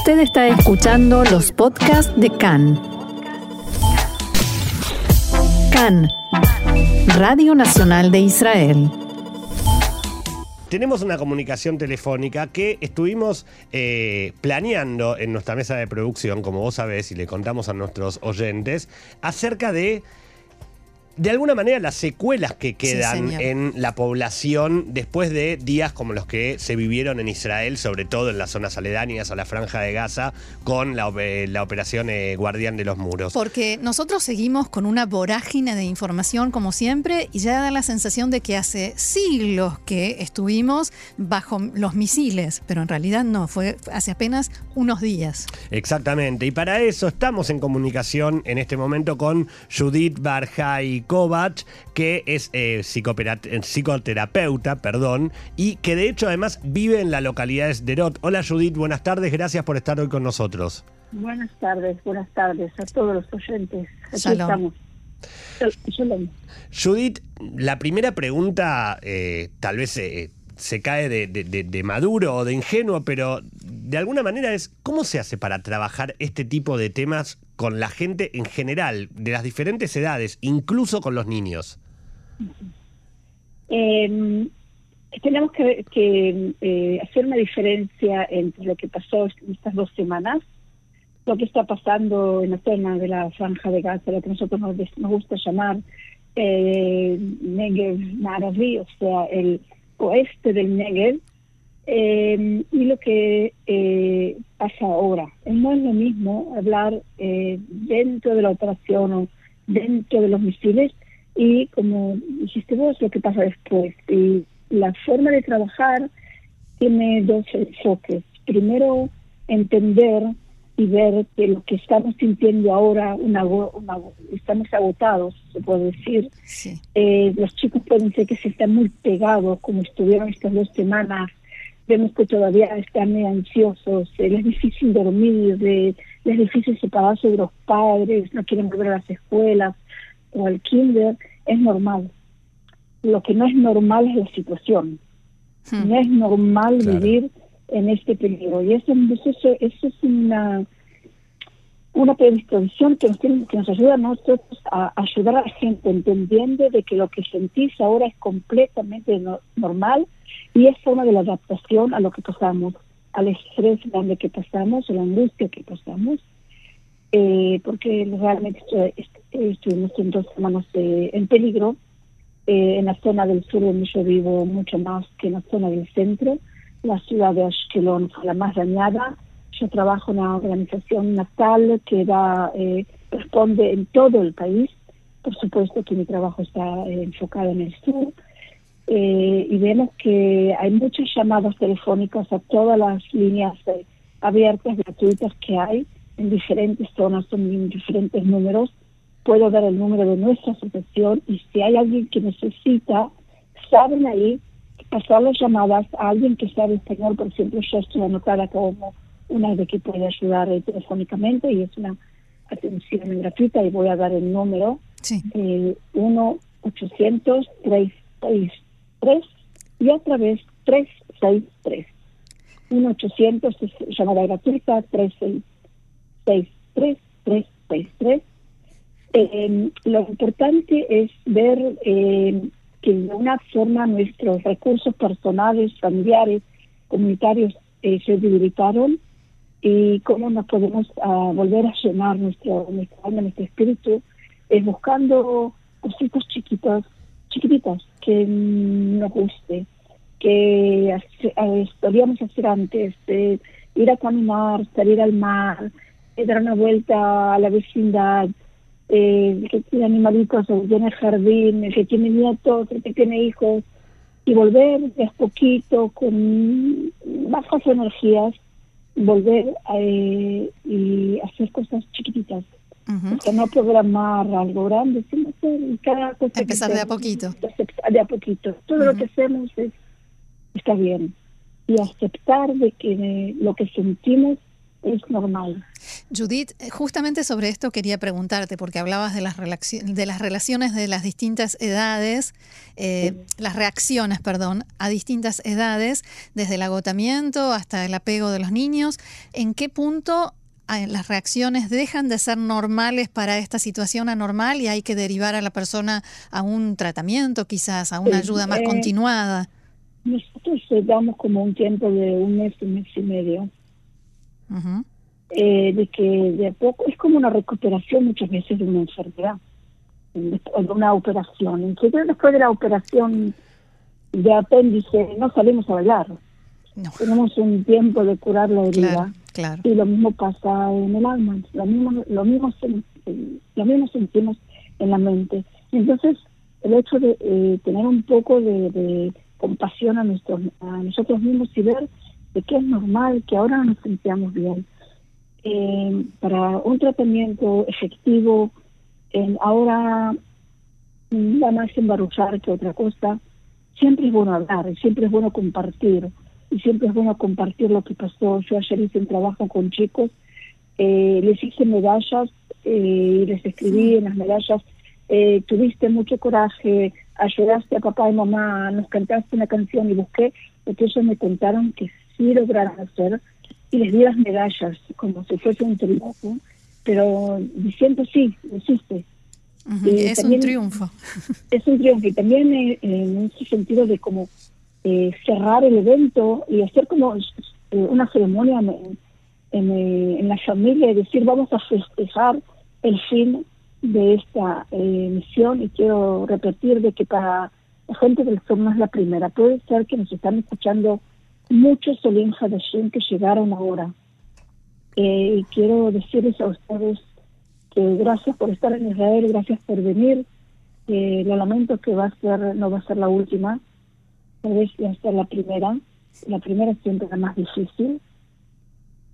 Usted está escuchando los podcasts de CAN. CAN, Radio Nacional de Israel. Tenemos una comunicación telefónica que estuvimos eh, planeando en nuestra mesa de producción, como vos sabés, y le contamos a nuestros oyentes, acerca de de alguna manera las secuelas que quedan en la población después de días como los que se vivieron en Israel, sobre todo en las zonas aledañas a la franja de Gaza, con la, operación eh, Guardián de los Muros. Porque nosotros seguimos con una vorágine de información como siempre y ya da la sensación de que hace siglos que estuvimos bajo los misiles, pero en realidad no, fue hace apenas unos días. Exactamente, y para eso estamos en comunicación en este momento con Judith Barjay Kovac, que es eh, psicoterapeuta, perdón, y que de hecho además vive en la localidad de Sderot. Hola Judith, buenas tardes, gracias por estar hoy con nosotros. Buenas tardes, buenas tardes a todos los oyentes. Aquí estamos. Judith, la primera pregunta eh, tal vez eh, se cae de, maduro o de ingenuo, pero de alguna manera es cómo se hace para trabajar este tipo de temas con la gente en general, de las diferentes edades, incluso con los niños. Em, tenemos que, eh, hacer una diferencia entre lo que pasó estas dos semanas, lo que está pasando en la zona de la franja de Gaza, lo que nosotros nos, gusta llamar eh, Negev Naravi, o sea, el oeste del Negev eh, y lo que eh, pasa ahora. No es lo mismo hablar eh, dentro de la operación o dentro de los misiles y como dijiste vos, lo que pasa después. Y la forma de trabajar tiene dos enfoques. Primero, entender y ver que lo que estamos sintiendo ahora, una, estamos agotados, se puede decir. Eh, los chicos pueden ser que se están muy pegados, como estuvieron estas dos semanas. Vemos que todavía están muy ansiosos, les es difícil dormir, les es difícil separarse de los padres, no quieren volver a las escuelas o al kinder. Es normal. Lo que no es normal es la situación. Hmm. No es normal vivir en este peligro. Y eso, eso, eso es una, una predisposición que nos, que nos ayuda a nosotros a ayudar a la gente, entendiendo de que lo que sentís ahora es completamente normal y es forma de la adaptación a lo que pasamos, al estrés grande que pasamos, a la angustia que pasamos. Eh, porque realmente estuvimos en dos semanas en peligro eh, en la zona del sur donde yo vivo mucho más que en la zona del centro la ciudad de Ashkelon fue la más dañada. Yo trabajo en una organización natal que da, eh, responde en todo el país. Por supuesto que mi trabajo está eh, enfocado en el sur. Eh, y vemos que hay muchas llamadas telefónicas a todas las líneas abiertas, gratuitas que hay en diferentes zonas, son diferentes números. Puedo dar el número de nuestra asociación y si hay alguien que necesita, saben ahí pasar las llamadas a alguien que sabe español, por ejemplo, yo estoy anotada como una de que puede ayudar eh, telefónicamente y es una atención gratuita y voy a dar el número sí. 1-800-363 y otra vez 363. 1-800 es llamada gratuita 363-363. Eh, lo importante es ver eh, que de una forma nuestros recursos personales, familiares, comunitarios eh, se debilitaron y cómo nos podemos ah, volver a llenar nuestro, nuestro alma, nuestro espíritu, es buscando cositas chiquitas, chiquititas, que nos guste, que podíamos hacer antes, ir a caminar, salir al mar, dar una vuelta a la vecindad, eh, que tiene animalitos, que tiene jardín, que tiene nietos, que tiene hijos, y volver de a poquito, con bajas energías, volver eh, y hacer cosas chiquititas. O no programar algo grande, sino hacer cada cosa. Empezar de a poquito. De a poquito. Todo lo que hacemos es, está bien. Y aceptar de que lo que sentimos es normal. Judith, eh, justamente sobre esto quería preguntarte, porque hablabas de las, de las relaciones de las distintas edades, eh, las reacciones, perdón, a distintas edades, desde el agotamiento hasta el apego de los niños. ¿En qué punto ah, las reacciones dejan de ser normales para esta situación anormal y hay que derivar a la persona a un tratamiento, quizás, a una ayuda más eh, continuada? Nosotros damos como un tiempo de un mes, un mes y medio eh, de que de a poco es como una recuperación muchas veces de una enfermedad, de una operación. Entonces después de la operación de apéndice no salimos a bailar. Tenemos un tiempo de curar la herida. Y lo mismo pasa en el alma, lo mismo, lo mismo, lo mismo sentimos en la mente. Entonces, el hecho de eh, tener un poco de, compasión a, nuestros, a nosotros mismos y ver de que es normal, que ahora no nos sentíamos bien, eh, para un tratamiento efectivo, ahora va más embaruzar que otra cosa, siempre es bueno hablar, siempre es bueno compartir, y siempre es bueno compartir lo que pasó. Yo ayer hice un trabajo con chicos, eh, les hice medallas eh, y les escribí en las medallas, eh, tuviste mucho coraje, ayudaste a papá y mamá, nos cantaste una canción y busqué, porque ellos me contaron que sí lograron hacer y les di las medallas como si fuese un triunfo, pero diciendo sí, existe. es un triunfo. Es un triunfo y también eh, en ese sentido de como eh, cerrar el evento y hacer como eh, una ceremonia en, en, la familia y decir vamos a festejar el fin de esta misión y quiero repetir de que para la gente del sur no es la primera, puede ser que nos están escuchando muchos Olim Hadashim que llegaron ahora. Eh, y quiero decirles a ustedes que gracias por estar en Israel, gracias por venir. Eh, lo lamento que va a ser, no va a ser la última, tal vez va a ser la primera. La primera siempre la más difícil.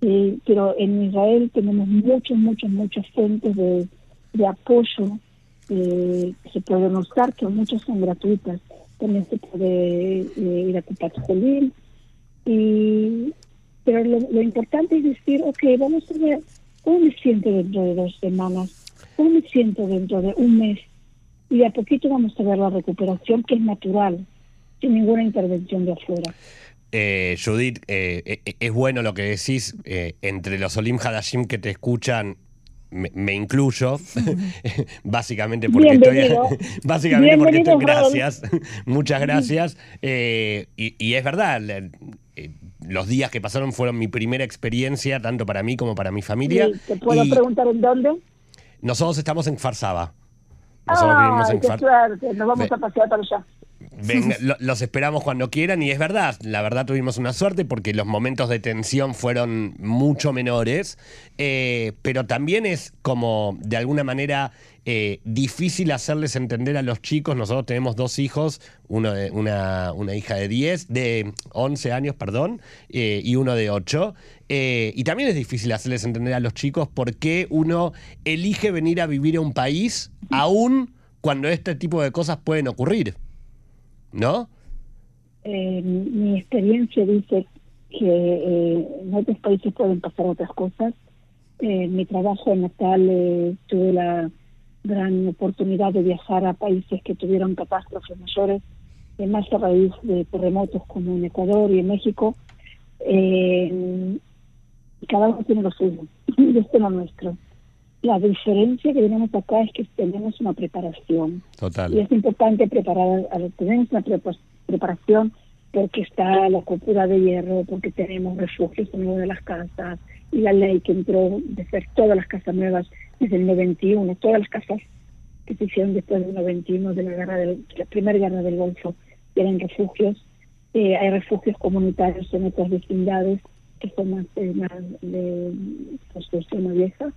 Eh, pero en Israel tenemos muchas, muchas, muchas fuentes de, de apoyo que se pueden usar, que muchas son gratuitas. También se puede ir a Kupat Jolim, y, pero lo, importante es decir, ok, vamos a ver cómo me siento dentro de dos semanas, cómo me siento dentro de un mes. Y de a poquito vamos a ver la recuperación que es natural, sin ninguna intervención de afuera. Eh, Judith, eh, eh, es bueno lo que decís. entre los Olim Hadashim que te escuchan, me, incluyo, básicamente porque estoy. básicamente porque estoy. Gracias, muchas gracias. y, y, es verdad, eh, los días que pasaron fueron mi primera experiencia, tanto para mí como para mi familia. ¿Te puedo preguntar en dónde? Nosotros estamos en Farsaba. Nosotros vivimos en qué Nos vamos a pasear para allá. los esperamos cuando quieran y es verdad, la verdad tuvimos una suerte porque los momentos de tensión fueron mucho menores, eh, pero también es como de alguna manera eh, difícil hacerles entender a los chicos, nosotros tenemos dos hijos, uno de, una, una hija de 10, de 11 años, perdón, eh, y uno de 8, y también es difícil hacerles entender a los chicos por qué uno elige venir a vivir a un país aún cuando este tipo de cosas pueden ocurrir. ¿No? Eh, mi experiencia dice que eh, en otros países pueden pasar otras cosas. Eh, mi trabajo natal tuve la gran oportunidad de viajar a países que tuvieron catástrofes mayores, más a raíz de terremotos como en Ecuador y en México. y cada uno tiene lo suyo, y este es lo nuestro. La diferencia que tenemos acá es que tenemos una preparación. Total. Y es importante preparar, tenemos una preparación porque está la cultura de hierro, porque tenemos refugios en una de las casas, y la ley que entró de ser todas las casas nuevas desde el 91, todas las casas que se hicieron después del 91, de la, guerra del, la primera guerra del Golfo, eran refugios. Eh, hay refugios comunitarios en otras vecindades que son más, eh, más de construcción vieja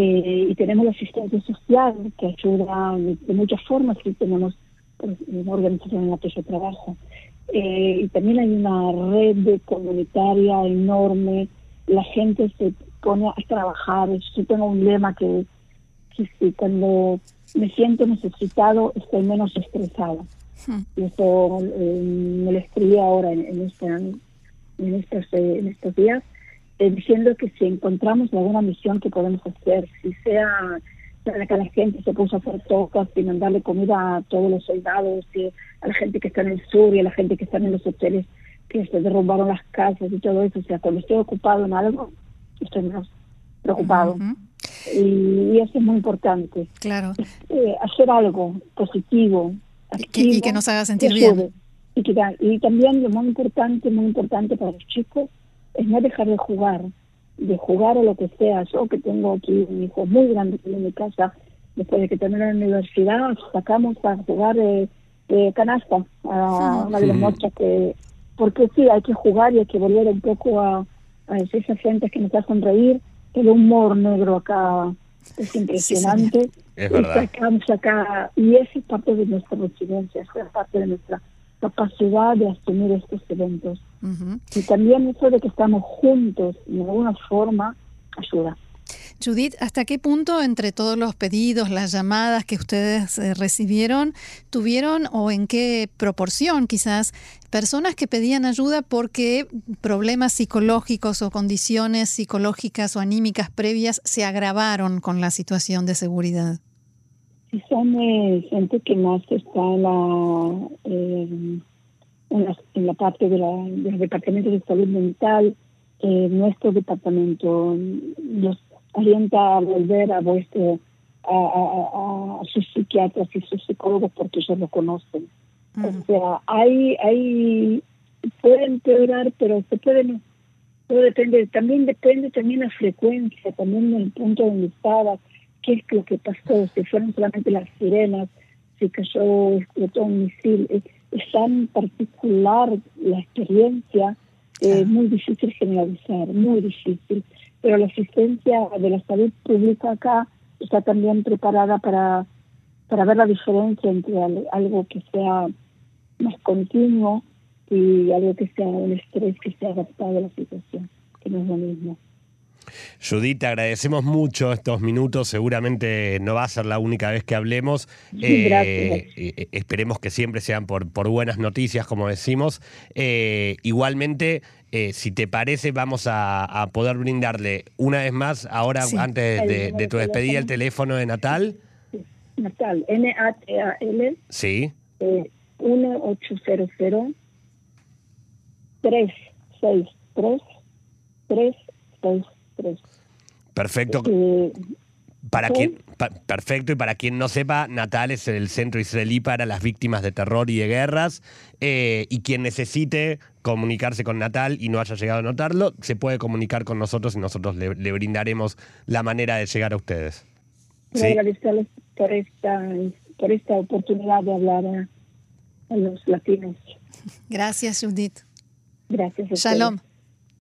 eh, y tenemos la asistencia social que ayuda de, muchas formas y tenemos pues, una organización en la que yo trabajo. Eh, y también hay una red comunitaria enorme, la gente se pone a trabajar, yo tengo un lema que, que, cuando me siento necesitado estoy menos estresado. Hmm. Y eso eh, me lo escribí ahora en, en, este, en, estos, en estos días eh, diciendo que si encontramos alguna misión que podemos hacer, si sea para que la gente se puso a hacer tocas y mandarle comida a todos los soldados, y a la gente que está en el sur y a la gente que está en los hoteles que se derrumbaron las casas y todo eso. O sea, cuando estoy ocupado en algo, estoy menos preocupado. y, eso es muy importante. Claro. Eh, hacer algo positivo. y que nos haga sentir bien. Y, que, y también lo muy importante, muy importante para los chicos, es no dejar de jugar, de jugar o lo que sea. Yo que tengo aquí un hijo muy grande en mi casa, después de que terminé la universidad, sacamos a jugar de, canasta a una de las noches que porque sí, hay que jugar y hay que volver un poco a, a esas gentes que nos hacen reír. El humor negro acá es impresionante. es verdad. Y acá, y eso es parte de nuestra resiliencia, es parte de nuestra capacidad de asumir estos eventos. Y también eso de que estamos juntos de alguna forma ayuda. Judith, ¿hasta qué punto entre todos los pedidos, las llamadas que ustedes eh, recibieron, tuvieron o en qué proporción quizás personas que pedían ayuda porque problemas psicológicos o condiciones psicológicas o anímicas previas se agravaron con la situación de seguridad? Sí, son eh, gente que más está en la, eh, en la, parte de, la, los departamentos de salud mental, nuestro departamento, los alienta a volver a vuestro a, sus psiquiatras y sus psicólogos porque ellos lo conocen. O sea, hay, hay, pueden empeorar, pero se pueden, todo depende, también depende también la frecuencia, también del punto donde estabas, qué es lo que pasó, si fueron solamente las sirenas, si cayó, explotó un misil, es, tan particular la experiencia, es muy difícil generalizar, muy difícil pero la asistencia de la salud pública acá está también preparada para, para ver la diferencia entre algo que sea más continuo y algo que sea un estrés que sea adaptado a la situación, que no es lo mismo. Judith, te agradecemos mucho estos minutos. Seguramente no va a ser la única vez que hablemos. Eh, eh, esperemos que siempre sean por, por buenas noticias, como decimos. Eh, igualmente, si te parece, vamos a, poder brindarle una vez más, ahora antes de, tu despedida, el teléfono de Natal. Natal, N-A-T-A-L. Sí. 1800 363 363 Perfecto. para quien, perfecto, y para quien no sepa, Natal es el centro israelí para las víctimas de terror y de guerras. Eh, y quien necesite comunicarse con Natal y no haya llegado a notarlo, se puede comunicar con nosotros y nosotros le, brindaremos la manera de llegar a ustedes. Agradecerles por esta, por esta oportunidad de hablar a, los latinos. Gracias, Judith. Gracias. Shalom.